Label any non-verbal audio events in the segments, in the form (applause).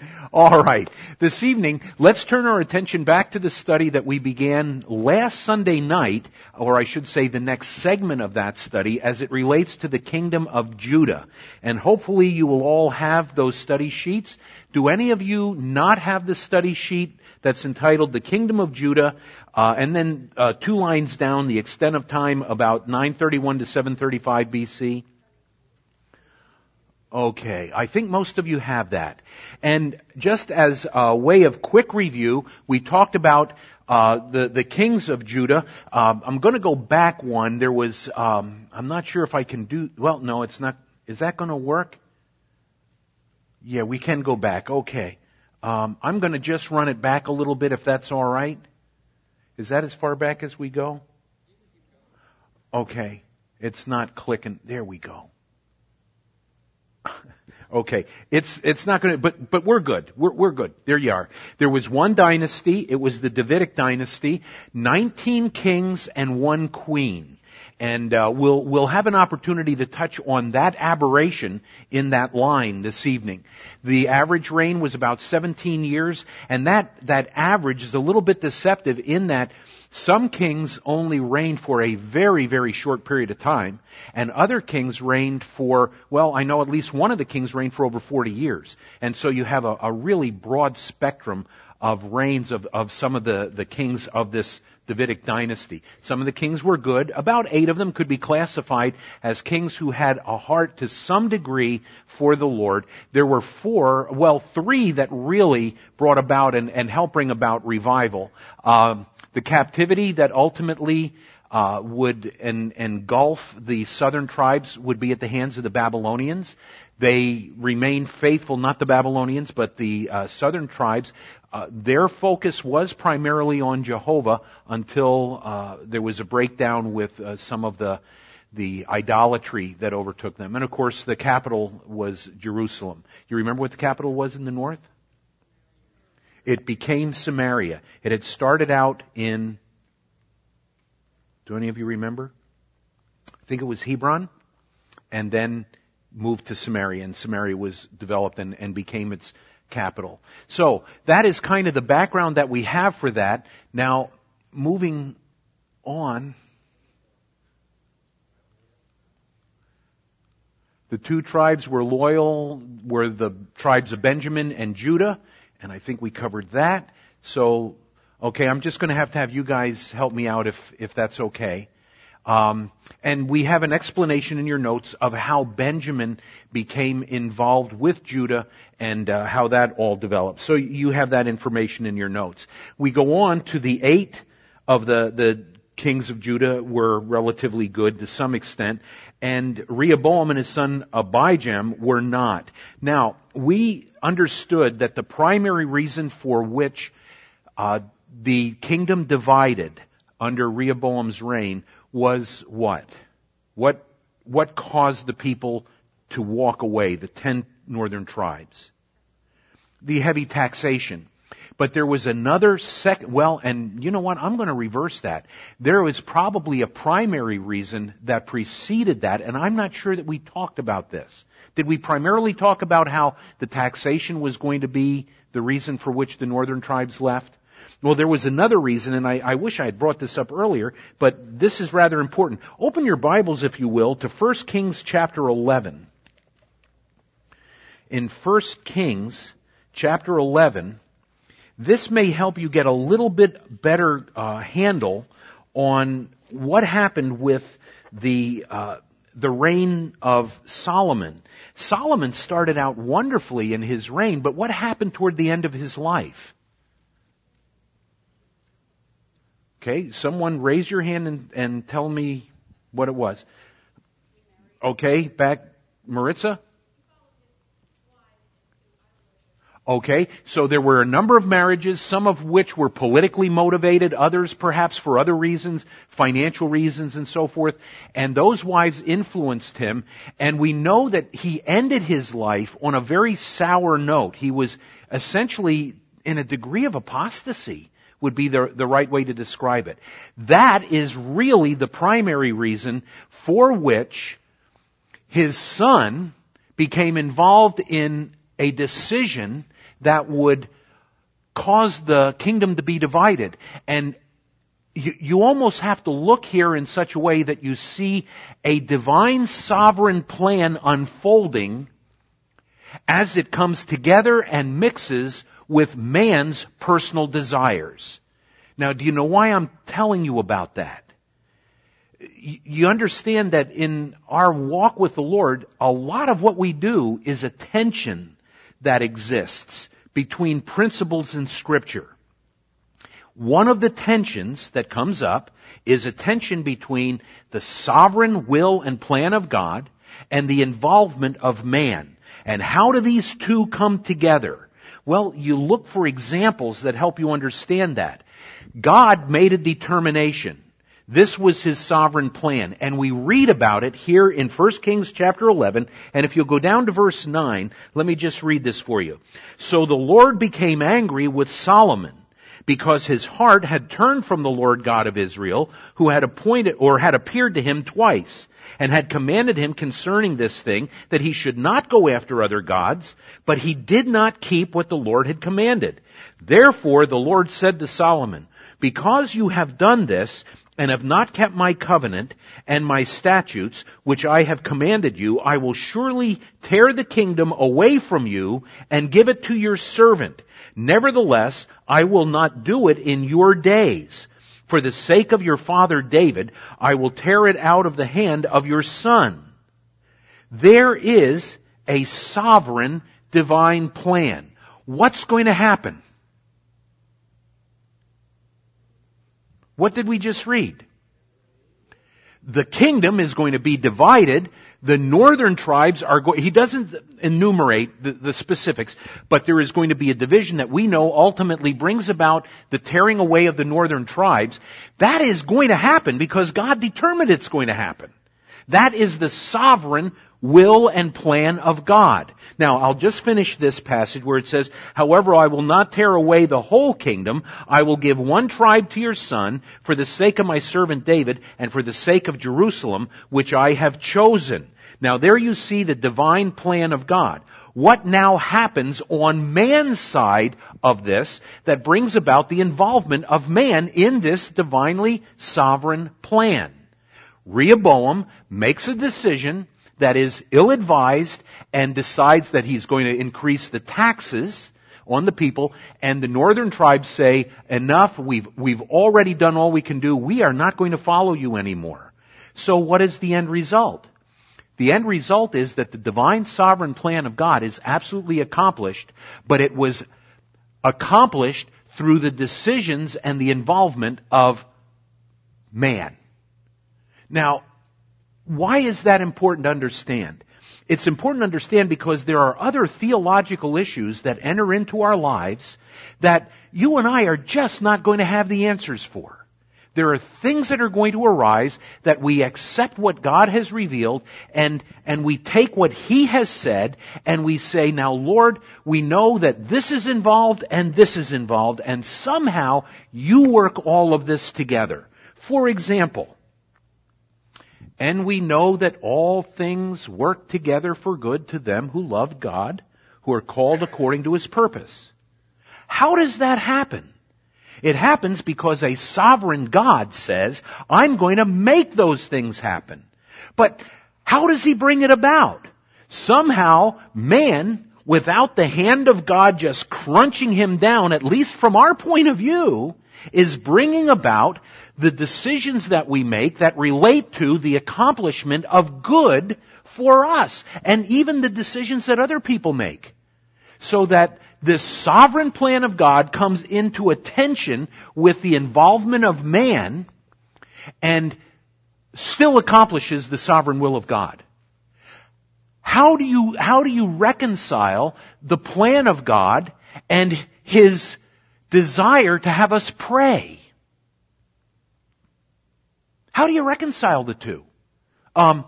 (laughs) All right. This evening, let's turn our attention back to the study that we began last Sunday night, or I should say the next segment of that study as it relates to the kingdom of Judah. And hopefully you will all have those study sheets. Do any of you not have the study sheet that's entitled The Kingdom of Judah, uh, and then uh, two lines down, the extent of time about 931 to 735 BC? Okay, I think most of you have that. And just as a way of quick review, we talked about uh, the the kings of Judah. Um, I'm going to go back one. There was um, I'm not sure if I can do. Well, no, it's not. Is that going to work? Yeah, we can go back. Okay, um, I'm going to just run it back a little bit if that's all right. Is that as far back as we go? Okay, it's not clicking. There we go. (laughs) okay. It's, it's not gonna, but, but we're good. We're, we're good. There you are. There was one dynasty. It was the Davidic dynasty. 19 kings and one queen. And uh, we'll we'll have an opportunity to touch on that aberration in that line this evening. The average reign was about 17 years, and that that average is a little bit deceptive in that some kings only reigned for a very, very short period of time, and other kings reigned for, well, I know at least one of the kings reigned for over 40 years. And so you have a, a really broad spectrum of reigns of, of some of the, the kings of this Davidic dynasty. Some of the kings were good. About eight of them could be classified as kings who had a heart to some degree for the Lord. There were four, well, three that really brought about and, and helped bring about revival. Um, the captivity that ultimately uh, would en- engulf the southern tribes would be at the hands of the Babylonians. They remained faithful, not the Babylonians, but the uh, southern tribes. Uh, their focus was primarily on Jehovah until uh, there was a breakdown with uh, some of the the idolatry that overtook them. And of course, the capital was Jerusalem. You remember what the capital was in the north? It became Samaria. It had started out in, do any of you remember? I think it was Hebron, and then moved to Samaria, and Samaria was developed and, and became its capital. So, that is kind of the background that we have for that. Now, moving on, the two tribes were loyal, were the tribes of Benjamin and Judah and I think we covered that. So, okay, I'm just going to have to have you guys help me out if, if that's okay. Um, and we have an explanation in your notes of how Benjamin became involved with Judah and uh, how that all developed. So you have that information in your notes. We go on to the eight of the, the kings of Judah were relatively good to some extent, and Rehoboam and his son Abijam were not. Now, we understood that the primary reason for which uh, the kingdom divided under Rehoboam's reign was what? What what caused the people to walk away, the ten northern tribes? The heavy taxation. But there was another second, well, and you know what? I'm going to reverse that. There was probably a primary reason that preceded that, and I'm not sure that we talked about this. Did we primarily talk about how the taxation was going to be the reason for which the northern tribes left? Well, there was another reason, and I, I, wish I had brought this up earlier, but this is rather important. Open your Bibles, if you will, to 1 Kings chapter 11. In 1 Kings chapter 11, this may help you get a little bit better uh, handle on what happened with the uh, the reign of Solomon. Solomon started out wonderfully in his reign, but what happened toward the end of his life? Okay, someone raise your hand and, and tell me what it was. Okay, back, Maritza? Okay, so there were a number of marriages, some of which were politically motivated, others perhaps for other reasons, financial reasons and so forth. And those wives influenced him. And we know that he ended his life on a very sour note. He was essentially in a degree of apostasy would be the, the right way to describe it. That is really the primary reason for which his son became involved in a decision that would cause the kingdom to be divided. And you, you, almost have to look here in such a way that you see a divine sovereign plan unfolding as it comes together and mixes with man's personal desires. Now, do you know why I'm telling you about that? You understand that in our walk with the Lord, a lot of what we do is a tension that exists between principles in scripture. One of the tensions that comes up is a tension between the sovereign will and plan of God and the involvement of man. And how do these two come together? Well, you look for examples that help you understand that. God made a determination. This was his sovereign plan. And we read about it here in 1 Kings chapter 11. And if you'll go down to verse 9, let me just read this for you. So the Lord became angry with Solomon because his heart had turned from the Lord God of Israel, who had appointed or had appeared to him twice, and had commanded him concerning this thing that he should not go after other gods, but he did not keep what the Lord had commanded. Therefore the Lord said to Solomon, because you have done this, and have not kept my covenant and my statutes, which I have commanded you, I will surely tear the kingdom away from you and give it to your servant. Nevertheless, I will not do it in your days. For the sake of your father David, I will tear it out of the hand of your son. There is a sovereign divine plan. What's going to happen? What did we just read? The kingdom is going to be divided. The northern tribes are going, he doesn't enumerate the, the, specifics, but there is going to be a division that we know ultimately brings about the tearing away of the northern tribes. That is going to happen because God determined it's going to happen. That is the sovereign will and plan of God. Now, I'll just finish this passage where it says, However, I will not tear away the whole kingdom. I will give one tribe to your son for the sake of my servant David and for the sake of Jerusalem, which I have chosen. Now, there you see the divine plan of God. What now happens on man's side of this that brings about the involvement of man in this divinely sovereign plan? Rehoboam makes a decision that is ill-advised and decides that he's going to increase the taxes on the people and the northern tribes say, enough, we've, we've already done all we can do, we are not going to follow you anymore. So what is the end result? The end result is that the divine sovereign plan of God is absolutely accomplished, but it was accomplished through the decisions and the involvement of man. Now, why is that important to understand? It's important to understand because there are other theological issues that enter into our lives that you and I are just not going to have the answers for. There are things that are going to arise that we accept what God has revealed and, and we take what He has said and we say, now Lord, we know that this is involved and this is involved and somehow you work all of this together. For example, and we know that all things work together for good to them who love God, who are called according to his purpose. How does that happen? It happens because a sovereign God says, I'm going to make those things happen. But how does he bring it about? Somehow, man, without the hand of God just crunching him down, at least from our point of view, is bringing about the decisions that we make that relate to the accomplishment of good for us and even the decisions that other people make. So that this sovereign plan of God comes into attention with the involvement of man and still accomplishes the sovereign will of God. How do you, how do you reconcile the plan of God and His desire to have us pray? How do you reconcile the two? Um,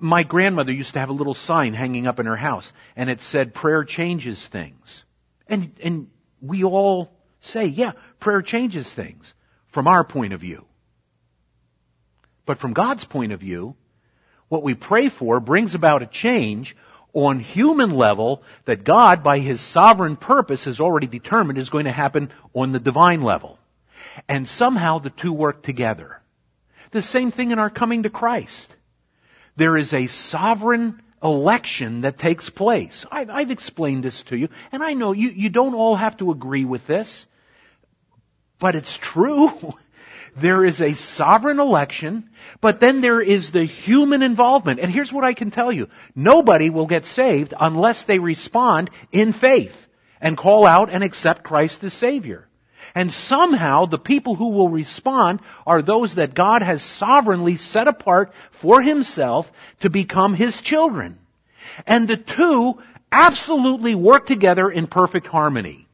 my grandmother used to have a little sign hanging up in her house, and it said, prayer changes things. And, and we all say, yeah, prayer changes things from our point of view. But from God's point of view, what we pray for brings about a change on human level that God, by His sovereign purpose, has already determined is going to happen on the divine level. And somehow the two work together. The same thing in our coming to Christ. There is a sovereign election that takes place. I've, I've, explained this to you, and I know you, you don't all have to agree with this, but it's true. (laughs) there is a sovereign election, but then there is the human involvement. And here's what I can tell you. Nobody will get saved unless they respond in faith and call out and accept Christ as Savior. And somehow the people who will respond are those that God has sovereignly set apart for Himself to become His children. And the two absolutely work together in perfect harmony.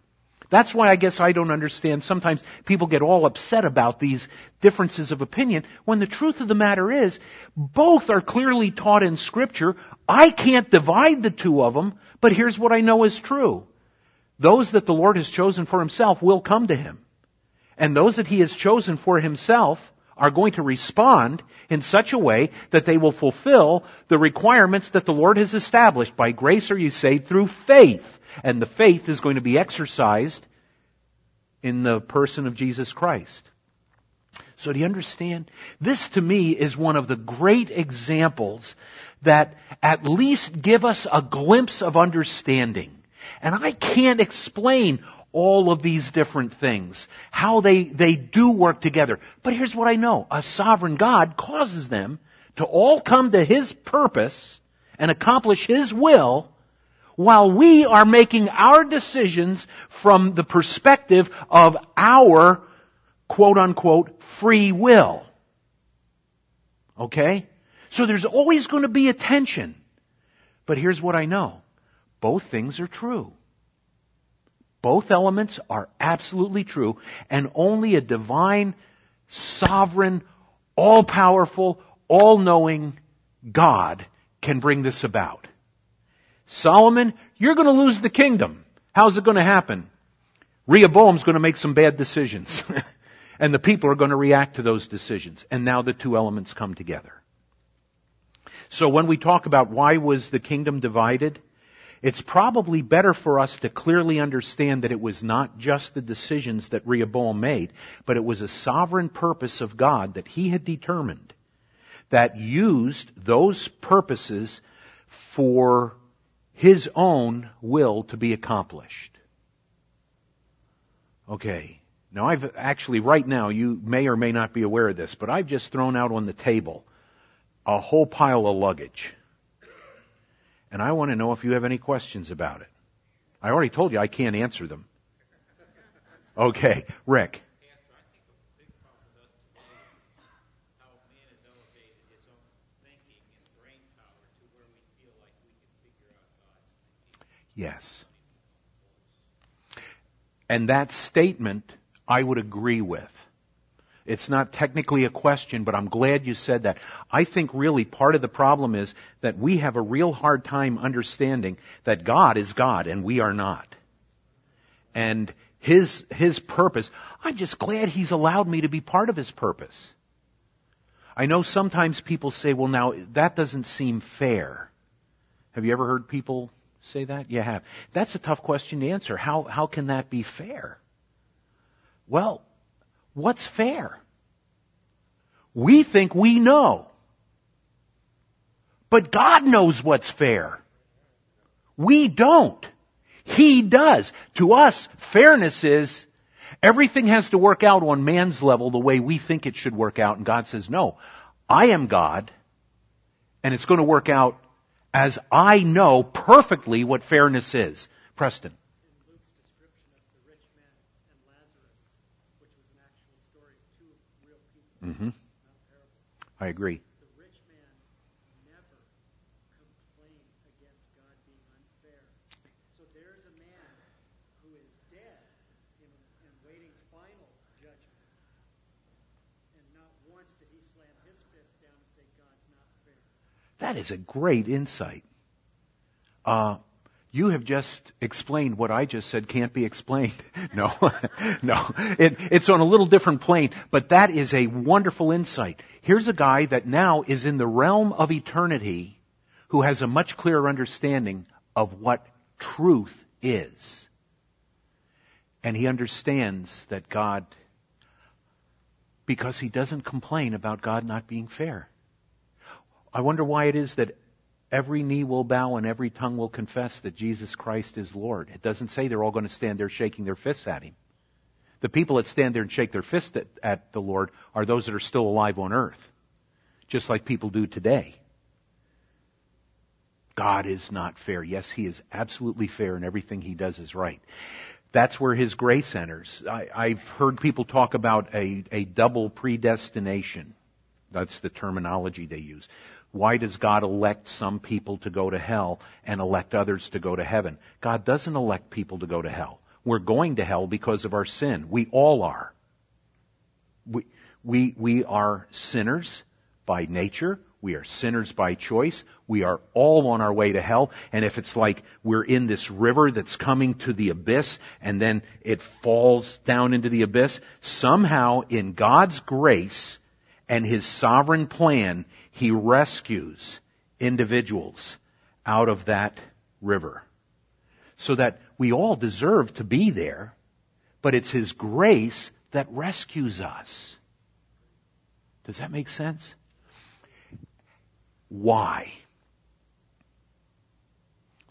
That's why I guess I don't understand. Sometimes people get all upset about these differences of opinion when the truth of the matter is both are clearly taught in scripture. I can't divide the two of them, but here's what I know is true. Those that the Lord has chosen for himself will come to him. And those that he has chosen for himself are going to respond in such a way that they will fulfill the requirements that the Lord has established. By grace are you saved through faith. And the faith is going to be exercised in the person of Jesus Christ. So do you understand? This to me is one of the great examples that at least give us a glimpse of understanding. And I can't explain all of these different things, how they, they do work together. But here's what I know. A sovereign God causes them to all come to His purpose and accomplish His will while we are making our decisions from the perspective of our quote unquote free will. Okay? So there's always going to be a tension. But here's what I know. Both things are true. Both elements are absolutely true and only a divine, sovereign, all-powerful, all-knowing God can bring this about. Solomon, you're going to lose the kingdom. How's it going to happen? Rehoboam's going to make some bad decisions. (laughs) and the people are going to react to those decisions. And now the two elements come together. So when we talk about why was the kingdom divided, it's probably better for us to clearly understand that it was not just the decisions that Rehoboam made, but it was a sovereign purpose of God that he had determined that used those purposes for his own will to be accomplished. Okay. Now I've actually, right now, you may or may not be aware of this, but I've just thrown out on the table a whole pile of luggage. And I want to know if you have any questions about it. I already told you I can't answer them. Okay, Rick. Yes. And that statement I would agree with. It's not technically a question, but I'm glad you said that. I think really part of the problem is that we have a real hard time understanding that God is God and we are not. And His, His purpose, I'm just glad He's allowed me to be part of His purpose. I know sometimes people say, well now, that doesn't seem fair. Have you ever heard people say that? You have. That's a tough question to answer. How, how can that be fair? Well, what's fair? We think we know. But God knows what's fair. We don't. He does. To us, fairness is everything has to work out on man's level the way we think it should work out. And God says, no, I am God and it's going to work out as I know perfectly what fairness is. Preston. Mm-hmm. I agree. That is a great insight. Uh, you have just explained what I just said can't be explained. (laughs) no, (laughs) no. It, it's on a little different plane, but that is a wonderful insight. Here's a guy that now is in the realm of eternity who has a much clearer understanding of what truth is. And he understands that God, because he doesn't complain about God not being fair. I wonder why it is that every knee will bow and every tongue will confess that Jesus Christ is Lord. It doesn't say they're all going to stand there shaking their fists at him. The people that stand there and shake their fist at, at the Lord are those that are still alive on earth, just like people do today. God is not fair. Yes, He is absolutely fair and everything He does is right. That's where His grace enters. I, have heard people talk about a, a double predestination. That's the terminology they use. Why does God elect some people to go to hell and elect others to go to heaven? God doesn't elect people to go to hell. We're going to hell because of our sin. We all are. We, we, we are sinners by nature. We are sinners by choice. We are all on our way to hell. And if it's like we're in this river that's coming to the abyss and then it falls down into the abyss, somehow in God's grace and His sovereign plan, He rescues individuals out of that river. So that we all deserve to be there, but it's His grace that rescues us. Does that make sense? Why?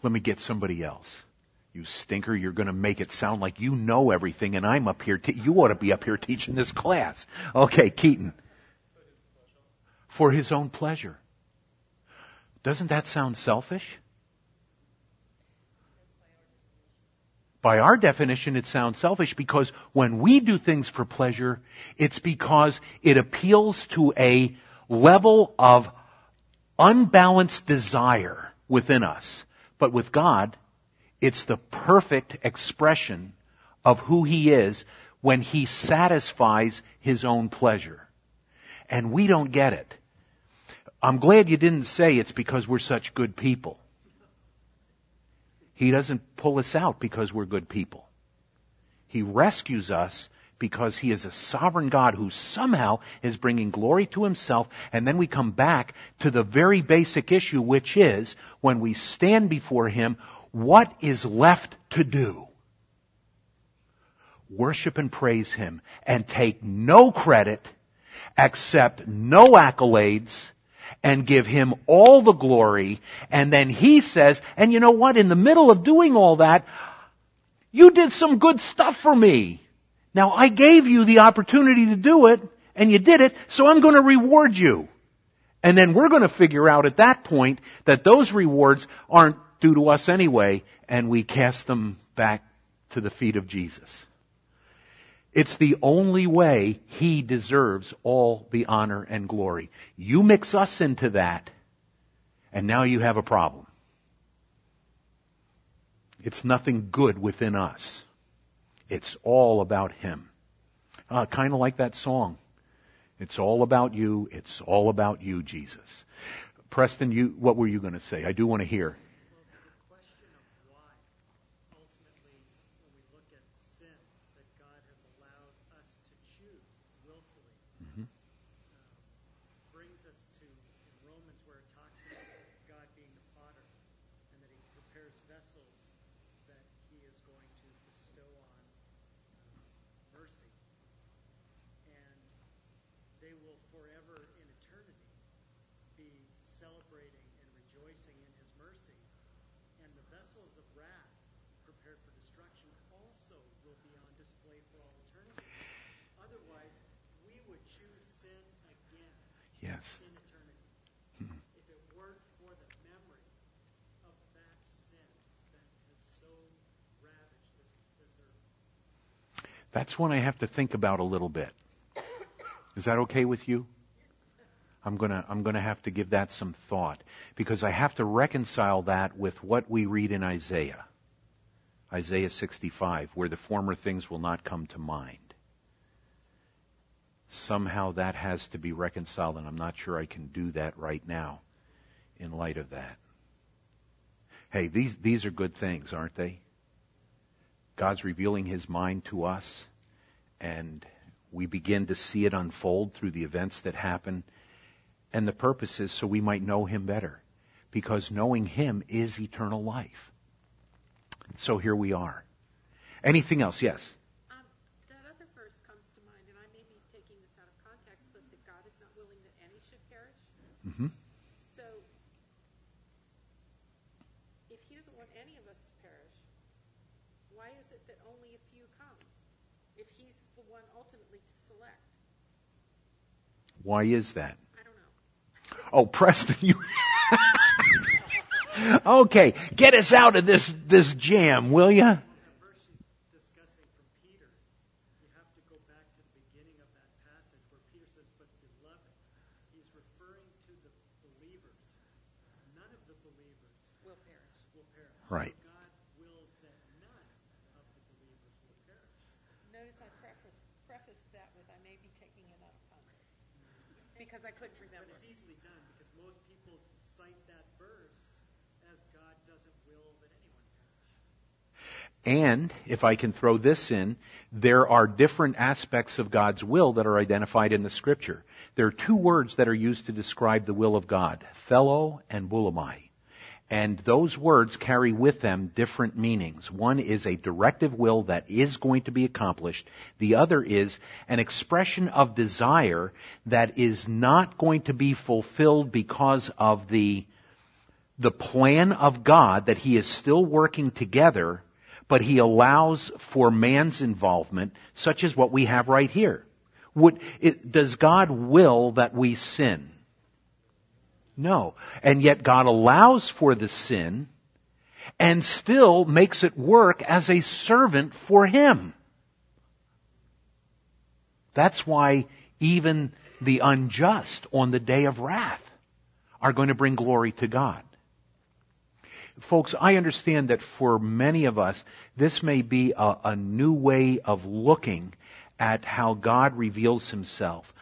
Let me get somebody else. You stinker, you're going to make it sound like you know everything and I'm up here, te- you ought to be up here teaching this class. Okay, Keaton. For his own pleasure. Doesn't that sound selfish? By our definition, it sounds selfish because when we do things for pleasure, it's because it appeals to a level of unbalanced desire within us. But with God, it's the perfect expression of who He is when He satisfies His own pleasure. And we don't get it. I'm glad you didn't say it's because we're such good people. He doesn't pull us out because we're good people. He rescues us because he is a sovereign God who somehow is bringing glory to himself. And then we come back to the very basic issue, which is when we stand before him, what is left to do? Worship and praise him and take no credit, accept no accolades, and give him all the glory. And then he says, and you know what? In the middle of doing all that, you did some good stuff for me. Now I gave you the opportunity to do it and you did it, so I'm going to reward you. And then we're going to figure out at that point that those rewards aren't due to us anyway and we cast them back to the feet of Jesus. It's the only way he deserves all the honor and glory. You mix us into that, and now you have a problem. It's nothing good within us. It's all about him. Uh, kind of like that song. It's all about you. It's all about you, Jesus. Preston, you, what were you going to say? I do want to hear. That's one I have to think about a little bit. Is that okay with you? I'm gonna, I'm gonna have to give that some thought because I have to reconcile that with what we read in Isaiah. Isaiah 65, where the former things will not come to mind. Somehow that has to be reconciled, and I'm not sure I can do that right now in light of that. Hey, these, these are good things, aren't they? God's revealing His mind to us, and we begin to see it unfold through the events that happen. And the purpose is so we might know Him better. because knowing Him is eternal life. So here we are. Anything else? Yes. Um, that other verse comes to mind, and I may be taking this out of context, but that God is not willing that any should perish. hmm So, if He doesn't want any of us to perish, why is it that only a few come? If He's the one ultimately to select, Why is that? I don't know. Oh, Preston, you. (laughs) okay, get us out of this this jam, will you? Right. God wills that none of the believers will perish. Notice I preface, prefaced that with I may be taking it out of context because I couldn't But it's easily done because most people cite that verse as God doesn't will that anyone perish. And if I can throw this in, there are different aspects of God's will that are identified in the scripture. There are two words that are used to describe the will of God, thelo and boulomai. And those words carry with them different meanings. One is a directive will that is going to be accomplished. The other is an expression of desire that is not going to be fulfilled because of the, the plan of God that He is still working together, but He allows for man's involvement, such as what we have right here. Would, it, does God will that we sin? No. And yet God allows for the sin and still makes it work as a servant for Him. That's why even the unjust on the day of wrath are going to bring glory to God. Folks, I understand that for many of us, this may be a, a new way of looking at how God reveals Himself.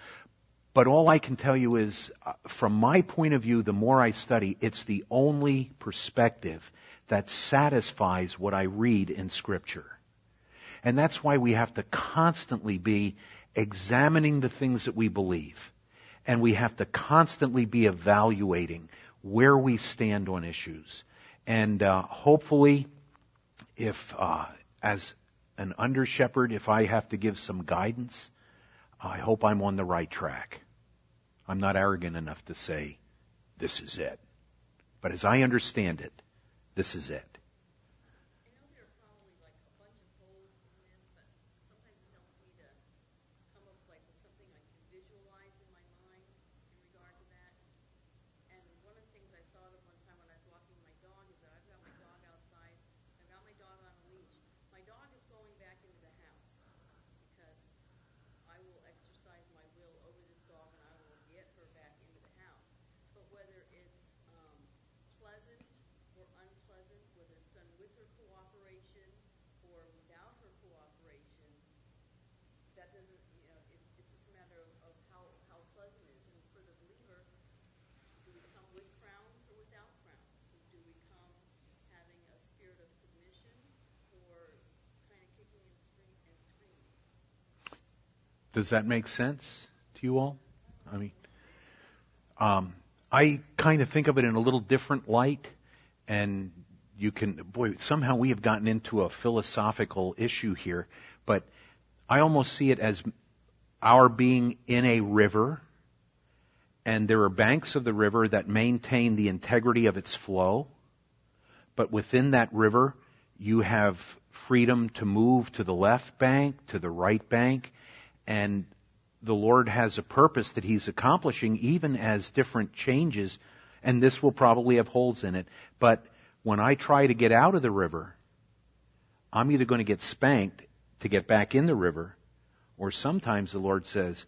But all I can tell you is, uh, from my point of view, the more I study, it's the only perspective that satisfies what I read in Scripture. And that's why we have to constantly be examining the things that we believe. And we have to constantly be evaluating where we stand on issues. And uh, hopefully, if, uh, as an under shepherd, if I have to give some guidance, I hope I'm on the right track. I'm not arrogant enough to say, this is it. But as I understand it, this is it. I know there are probably like a bunch of holes in this, but sometimes it helps me to come up like with something I can visualize in my mind in regard to that. And one of the things I thought of one time when I was walking my dog is that I've got my dog outside, I've got my dog on a leash. My dog is going back into the house because I will exercise my will over this dog and I will get her back into the house. But whether it's um, pleasant or unpleasant, whether it's done with her cooperation or without her cooperation, that doesn't, you know, it's, it's just a matter of, of how, how pleasant it is. And for the believer, do we come with crowns or without crowns? Do we come having a spirit of submission or kind of kicking and scream and screaming? Does that make sense to you all? I mean, um, I kind of think of it in a little different light, and you can, boy, somehow we have gotten into a philosophical issue here, but I almost see it as our being in a river, and there are banks of the river that maintain the integrity of its flow, but within that river, you have freedom to move to the left bank, to the right bank, and the Lord has a purpose that He's accomplishing even as different changes, and this will probably have holes in it. But when I try to get out of the river, I'm either going to get spanked to get back in the river, or sometimes the Lord says,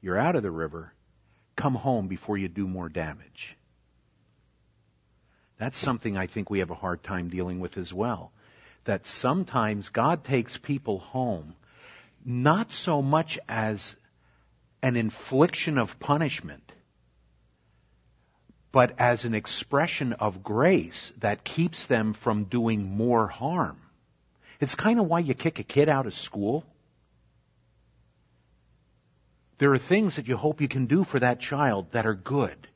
You're out of the river, come home before you do more damage. That's something I think we have a hard time dealing with as well. That sometimes God takes people home not so much as an infliction of punishment, but as an expression of grace that keeps them from doing more harm. It's kind of why you kick a kid out of school. There are things that you hope you can do for that child that are good.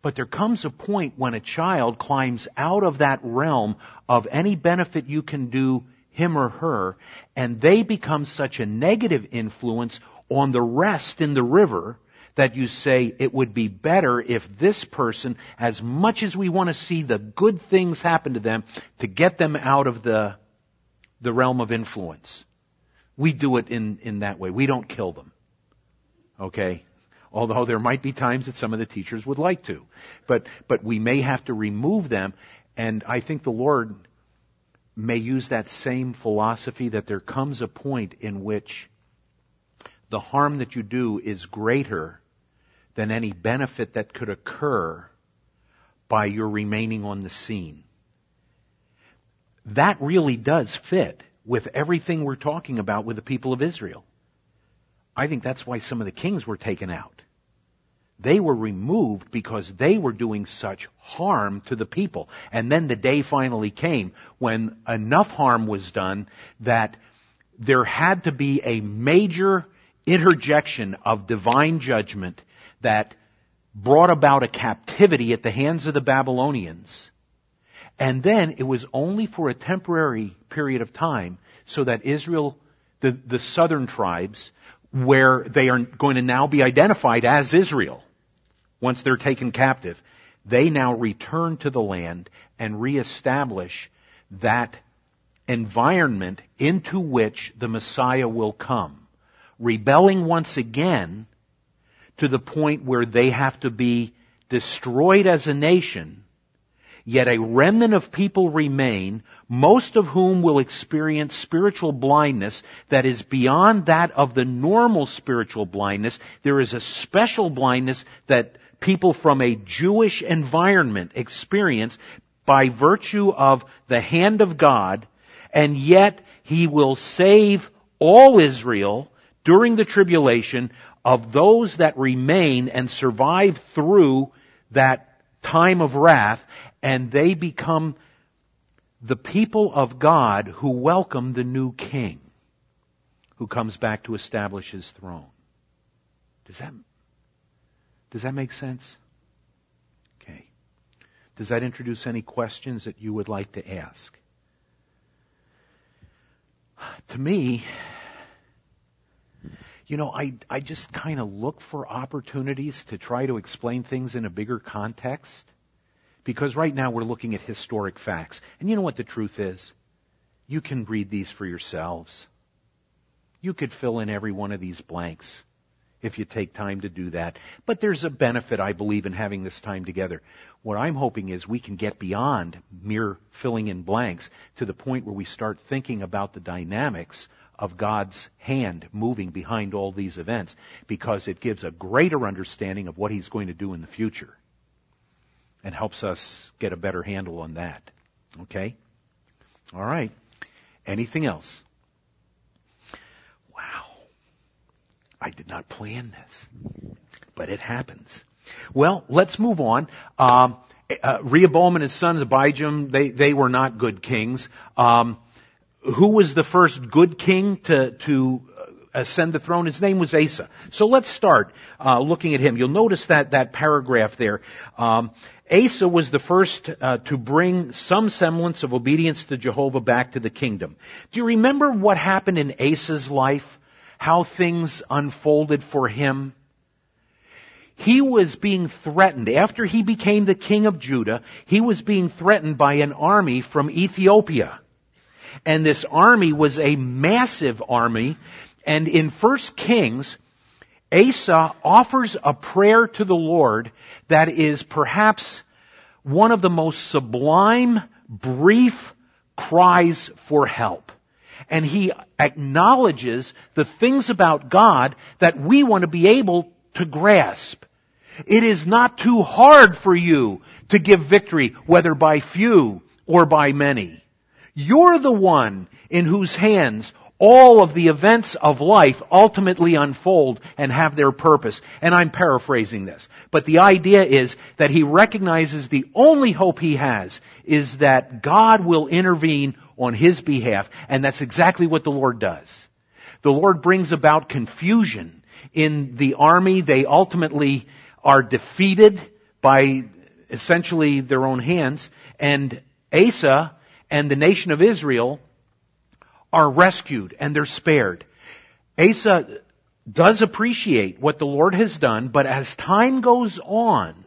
But there comes a point when a child climbs out of that realm of any benefit you can do him or her, and they become such a negative influence on the rest in the river that you say it would be better if this person, as much as we want to see the good things happen to them, to get them out of the, the realm of influence. We do it in, in that way. We don't kill them. Okay? Although there might be times that some of the teachers would like to. But, but we may have to remove them. And I think the Lord may use that same philosophy that there comes a point in which the harm that you do is greater than any benefit that could occur by your remaining on the scene. That really does fit with everything we're talking about with the people of Israel. I think that's why some of the kings were taken out. They were removed because they were doing such harm to the people. And then the day finally came when enough harm was done that there had to be a major interjection of divine judgment that brought about a captivity at the hands of the Babylonians. And then it was only for a temporary period of time so that Israel, the, the southern tribes, where they are going to now be identified as Israel once they're taken captive, they now return to the land and reestablish that environment into which the Messiah will come. Rebelling once again to the point where they have to be destroyed as a nation, yet a remnant of people remain, most of whom will experience spiritual blindness that is beyond that of the normal spiritual blindness. There is a special blindness that people from a Jewish environment experience by virtue of the hand of God, and yet He will save all Israel during the tribulation of those that remain and survive through that time of wrath, and they become the people of God who welcome the new king who comes back to establish his throne. Does that, does that make sense? Okay. Does that introduce any questions that you would like to ask? To me, you know, I, I just kind of look for opportunities to try to explain things in a bigger context. Because right now we're looking at historic facts. And you know what the truth is? You can read these for yourselves. You could fill in every one of these blanks if you take time to do that. But there's a benefit, I believe, in having this time together. What I'm hoping is we can get beyond mere filling in blanks to the point where we start thinking about the dynamics of God's hand moving behind all these events because it gives a greater understanding of what He's going to do in the future and helps us get a better handle on that. Okay? All right. Anything else? I did not plan this, but it happens. Well, let's move on. Um, uh, Rehoboam and his sons Abijam, they, they were not good kings. Um, who was the first good king to, to ascend the throne? His name was Asa. So let's start uh, looking at him. You'll notice that that paragraph there. Um, Asa was the first uh, to bring some semblance of obedience to Jehovah back to the kingdom. Do you remember what happened in Asa's life? How things unfolded for him? He was being threatened. After he became the king of Judah, he was being threatened by an army from Ethiopia. And this army was a massive army. And in First Kings, Asa offers a prayer to the Lord that is perhaps one of the most sublime, brief cries for help. And he acknowledges the things about God that we want to be able to grasp. It is not too hard for you to give victory, whether by few or by many. You're the one in whose hands all of the events of life ultimately unfold and have their purpose. And I'm paraphrasing this. But the idea is that he recognizes the only hope he has is that God will intervene on his behalf. And that's exactly what the Lord does. The Lord brings about confusion in the army. They ultimately are defeated by essentially their own hands, and Asa and the nation of Israel are rescued and they're spared. Asa does appreciate what the Lord has done, but as time goes on,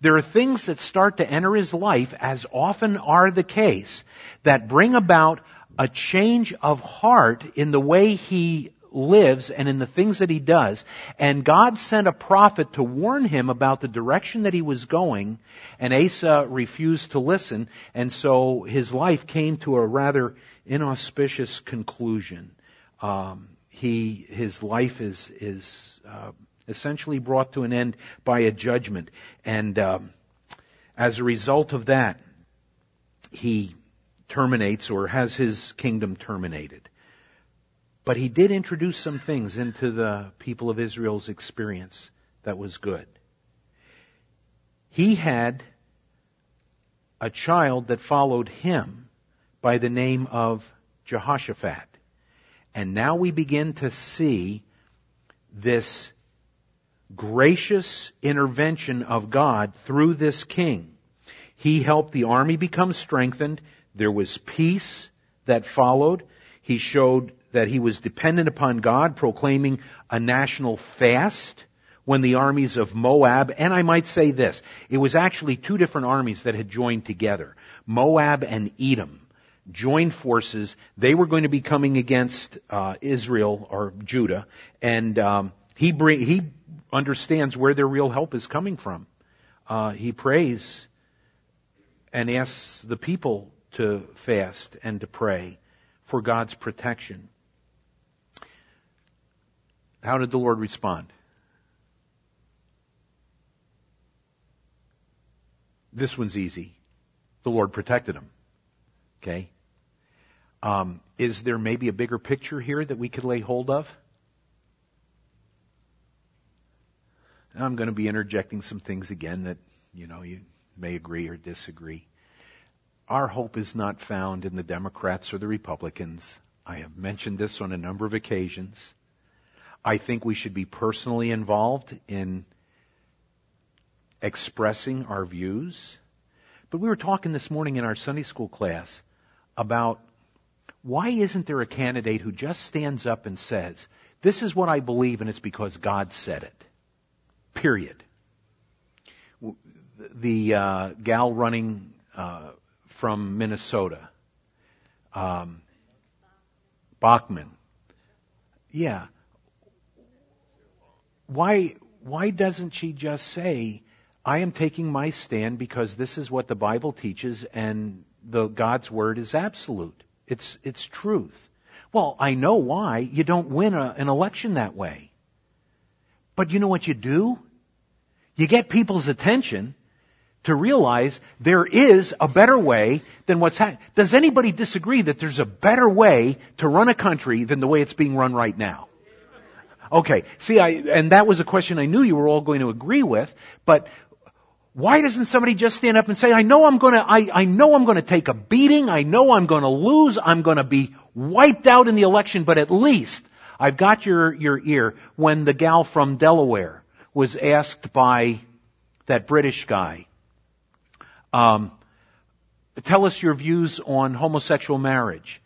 there are things that start to enter his life, as often are the case, that bring about a change of heart in the way he lives and in the things that he does. And God sent a prophet to warn him about the direction that he was going, and Asa refused to listen, and so his life came to a rather inauspicious conclusion. Um, he, his life is, is uh, essentially brought to an end by a judgment. And um, as a result of that, he terminates or has his kingdom terminated. But he did introduce some things into the people of Israel's experience that was good. He had a child that followed him by the name of Jehoshaphat. And now we begin to see this gracious intervention of God through this king. He helped the army become strengthened. There was peace that followed. He showed that he was dependent upon God, proclaiming a national fast when the armies of Moab, and I might say this, it was actually two different armies that had joined together. Moab and Edom joined forces. They were going to be coming against uh, Israel or Judah, and um, he bring, he understands where their real help is coming from. Uh, he prays and asks the people to fast and to pray for God's protection. How did the Lord respond? This one's easy. The Lord protected him. Okay? Um, is there maybe a bigger picture here that we could lay hold of? I'm going to be interjecting some things again that, you know, you may agree or disagree. Our hope is not found in the Democrats or the Republicans. I have mentioned this on a number of occasions. I think we should be personally involved in expressing our views. But we were talking this morning in our Sunday school class about why isn't there a candidate who just stands up and says, this is what I believe and it's because God said it. Period. The uh, gal running uh, from Minnesota, um, Bachmann. Yeah. Why, why doesn't she just say, I am taking my stand because this is what the Bible teaches and the God's word is absolute. It's, it's truth. Well, I know why. You don't win a, an election that way. But you know what you do? You get people's attention to realize there is a better way than what's happening. Does anybody disagree that there's a better way to run a country than the way it's being run right now? Okay, see, I, and that was a question I knew you were all going to agree with, but why doesn't somebody just stand up and say, I know I'm gonna, I, I know I'm gonna take a beating, I know I'm gonna lose, I'm gonna be wiped out in the election, but at least I've got your, your ear when the gal from Delaware was asked by that British guy, um, tell us your views on homosexual marriage.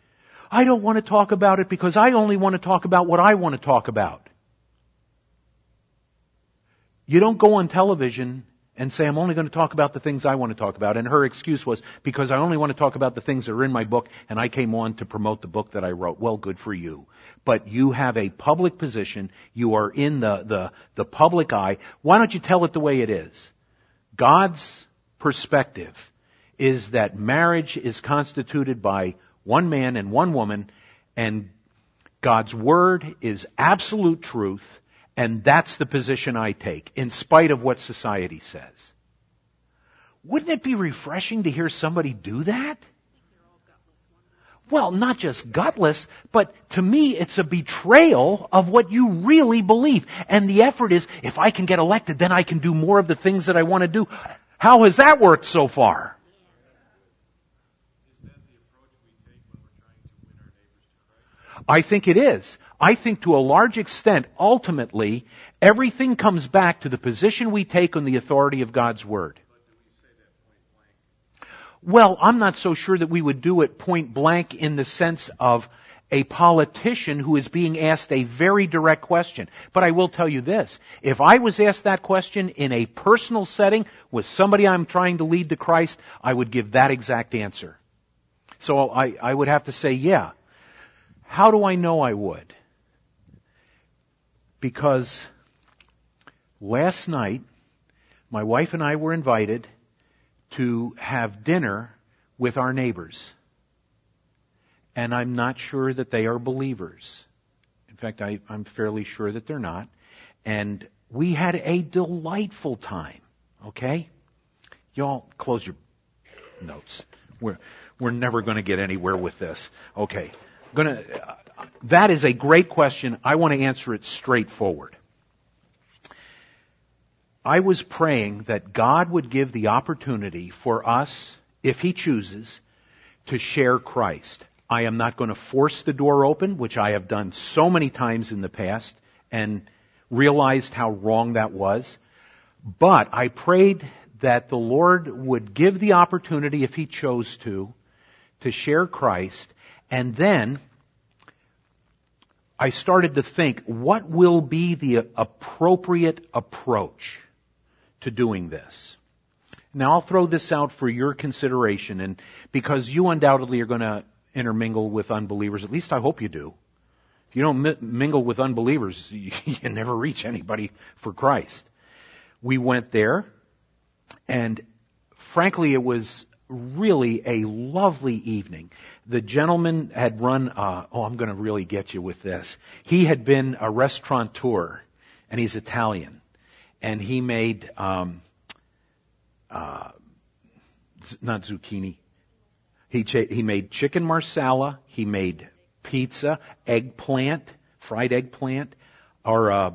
I don't want to talk about it because I only want to talk about what I want to talk about. You don't go on television and say, I'm only going to talk about the things I want to talk about. And her excuse was, because I only want to talk about the things that are in my book, and I came on to promote the book that I wrote. Well, good for you. But you have a public position. You are in the, the, the public eye. Why don't you tell it the way it is? God's perspective is that marriage is constituted by one man and one woman, and God's word is absolute truth, and that's the position I take, in spite of what society says. Wouldn't it be refreshing to hear somebody do that? Well, not just gutless, but to me it's a betrayal of what you really believe. And the effort is, if I can get elected, then I can do more of the things that I want to do. How has that worked so far? I think it is. I think to a large extent, ultimately, everything comes back to the position we take on the authority of God's Word. Well, I'm not so sure that we would do it point blank in the sense of a politician who is being asked a very direct question. But I will tell you this. If I was asked that question in a personal setting with somebody I'm trying to lead to Christ, I would give that exact answer. So I, I would have to say, yeah. How do I know I would? Because last night, my wife and I were invited to have dinner with our neighbors. And I'm not sure that they are believers. In fact, I, am fairly sure that they're not. And we had a delightful time. Okay? Y'all close your notes. We're, we're never going to get anywhere with this. Okay. Gonna, uh, that is a great question. I want to answer it straightforward. I was praying that God would give the opportunity for us, if He chooses, to share Christ. I am not going to force the door open, which I have done so many times in the past and realized how wrong that was. But I prayed that the Lord would give the opportunity, if He chose to, to share Christ. And then I started to think, what will be the appropriate approach? to doing this. Now I'll throw this out for your consideration and because you undoubtedly are going to intermingle with unbelievers, at least I hope you do. If you don't mingle with unbelievers, you, (laughs) you never reach anybody for Christ. We went there and frankly it was really a lovely evening. The gentleman had run, uh, oh, I'm going to really get you with this. He had been a restaurateur, and he's Italian and he made um, uh, not zucchini. He ch- he made chicken marsala. He made pizza, eggplant, fried eggplant, or uh,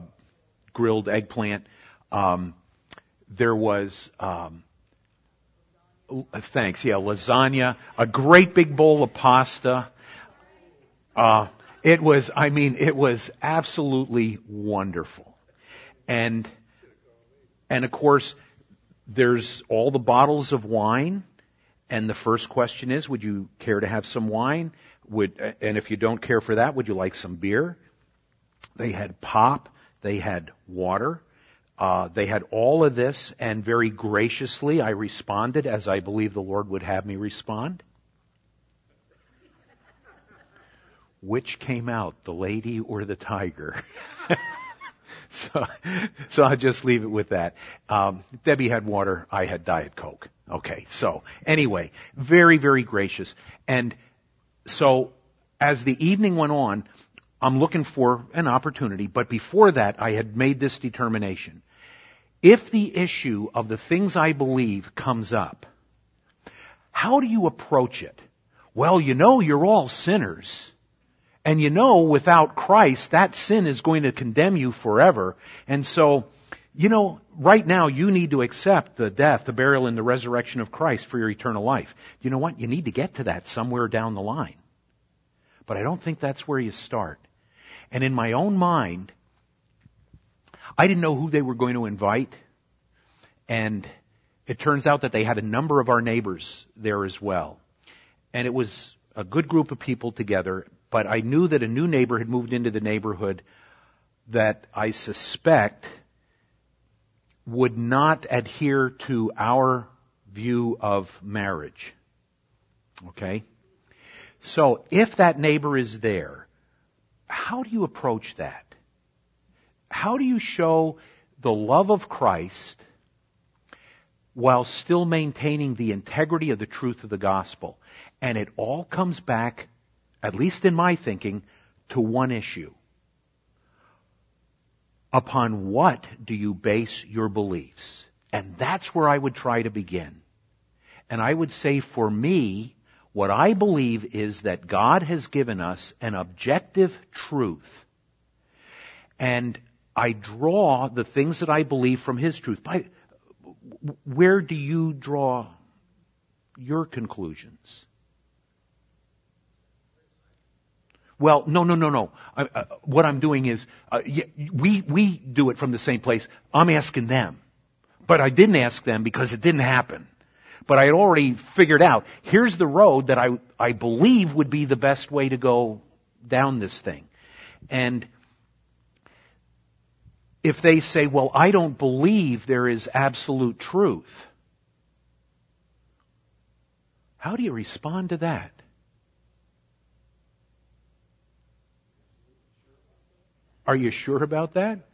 grilled eggplant. Um, there was um, thanks, yeah, lasagna, a great big bowl of pasta. Uh, it was, I mean, it was absolutely wonderful. And and of course, there's all the bottles of wine. And the first question is, would you care to have some wine? Would, and if you don't care for that, would you like some beer? They had pop. They had water. Uh, they had all of this, and very graciously I responded as I believe the Lord would have me respond. Which came out, the lady or the tiger? (laughs) so, so I'll just leave it with that. Um, Debbie had water. I had Diet Coke. Okay. So anyway, very, very gracious. And so as the evening went on, I'm looking for an opportunity, but before that, I had made this determination. If the issue of the things I believe comes up, how do you approach it? Well, you know you're all sinners. And you know, without Christ, that sin is going to condemn you forever. And so, you know, right now you need to accept the death, the burial, and the resurrection of Christ for your eternal life. You know what? You need to get to that somewhere down the line. But I don't think that's where you start. And in my own mind, I didn't know who they were going to invite. And it turns out that they had a number of our neighbors there as well. And it was a good group of people together, but I knew that a new neighbor had moved into the neighborhood that I suspect would not adhere to our view of marriage. Okay? So, if that neighbor is there, how do you approach that? How do you show the love of Christ while still maintaining the integrity of the truth of the gospel? And it all comes back at least in my thinking, to one issue. Upon what do you base your beliefs? And that's where I would try to begin. And I would say for me, what I believe is that God has given us an objective truth. And I draw the things that I believe from His truth. By, where do you draw your conclusions? Well, no, no, no, no. Uh, uh, what I'm doing is, uh, y- we, we do it from the same place. I'm asking them. But I didn't ask them because it didn't happen. But I had already figured out, here's the road that I, I believe would be the best way to go down this thing. And if they say, well, I don't believe there is absolute truth, how do you respond to that? Are you sure about that?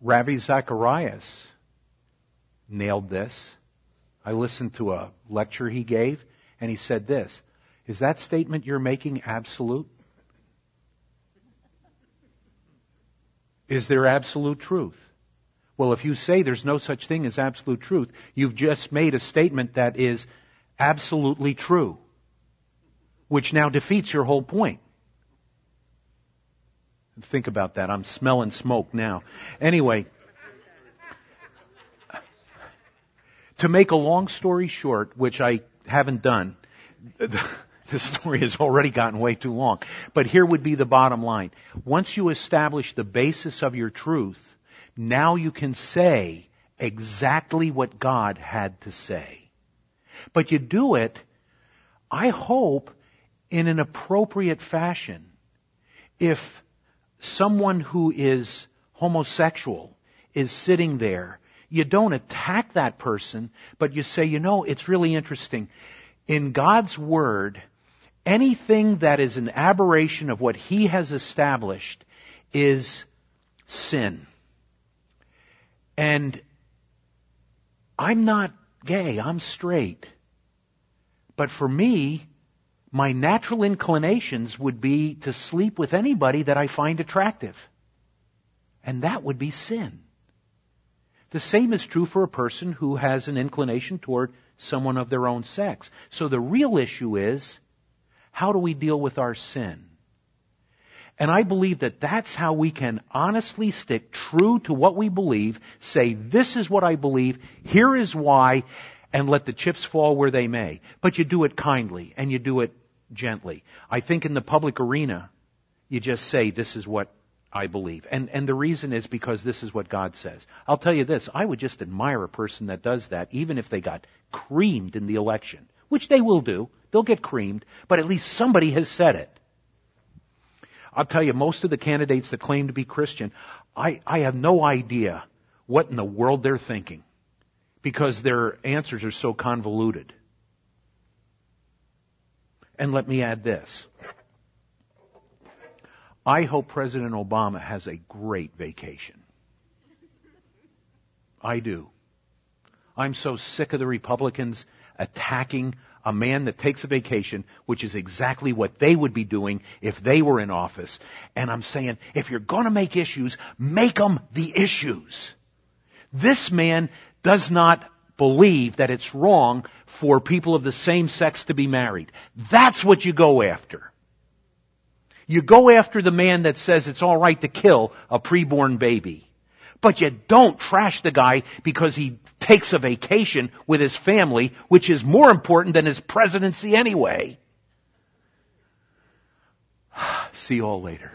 Ravi Zacharias nailed this. I listened to a lecture he gave, and he said this Is that statement you're making absolute? Is there absolute truth? Well, if you say there's no such thing as absolute truth, you've just made a statement that is absolutely true, which now defeats your whole point. Think about that. I'm smelling smoke now. Anyway, to make a long story short, which I haven't done, (laughs) the story has already gotten way too long. But here would be the bottom line. Once you establish the basis of your truth, now you can say exactly what God had to say. But you do it, I hope, in an appropriate fashion. If someone who is homosexual is sitting there, you don't attack that person, but you say, you know, it's really interesting. In God's Word, anything that is an aberration of what He has established is sin. And I'm not gay, I'm straight. But for me, my natural inclinations would be to sleep with anybody that I find attractive. And that would be sin. The same is true for a person who has an inclination toward someone of their own sex. So the real issue is, how do we deal with our sin? And I believe that that's how we can honestly stick true to what we believe, say, this is what I believe, here is why, and let the chips fall where they may. But you do it kindly and you do it gently. I think in the public arena, you just say, this is what I believe. And, and the reason is because this is what God says. I'll tell you this, I would just admire a person that does that, even if they got creamed in the election, which they will do. They'll get creamed, but at least somebody has said it. I'll tell you, most of the candidates that claim to be Christian, I, I have no idea what in the world they're thinking because their answers are so convoluted. And let me add this. I hope President Obama has a great vacation. I do. I'm so sick of the Republicans attacking a man that takes a vacation, which is exactly what they would be doing if they were in office. And I'm saying, if you're gonna make issues, make them the issues. This man does not believe that it's wrong for people of the same sex to be married. That's what you go after. You go after the man that says it's alright to kill a preborn baby. But you don't trash the guy because he takes a vacation with his family, which is more important than his presidency anyway. (sighs) See you all later.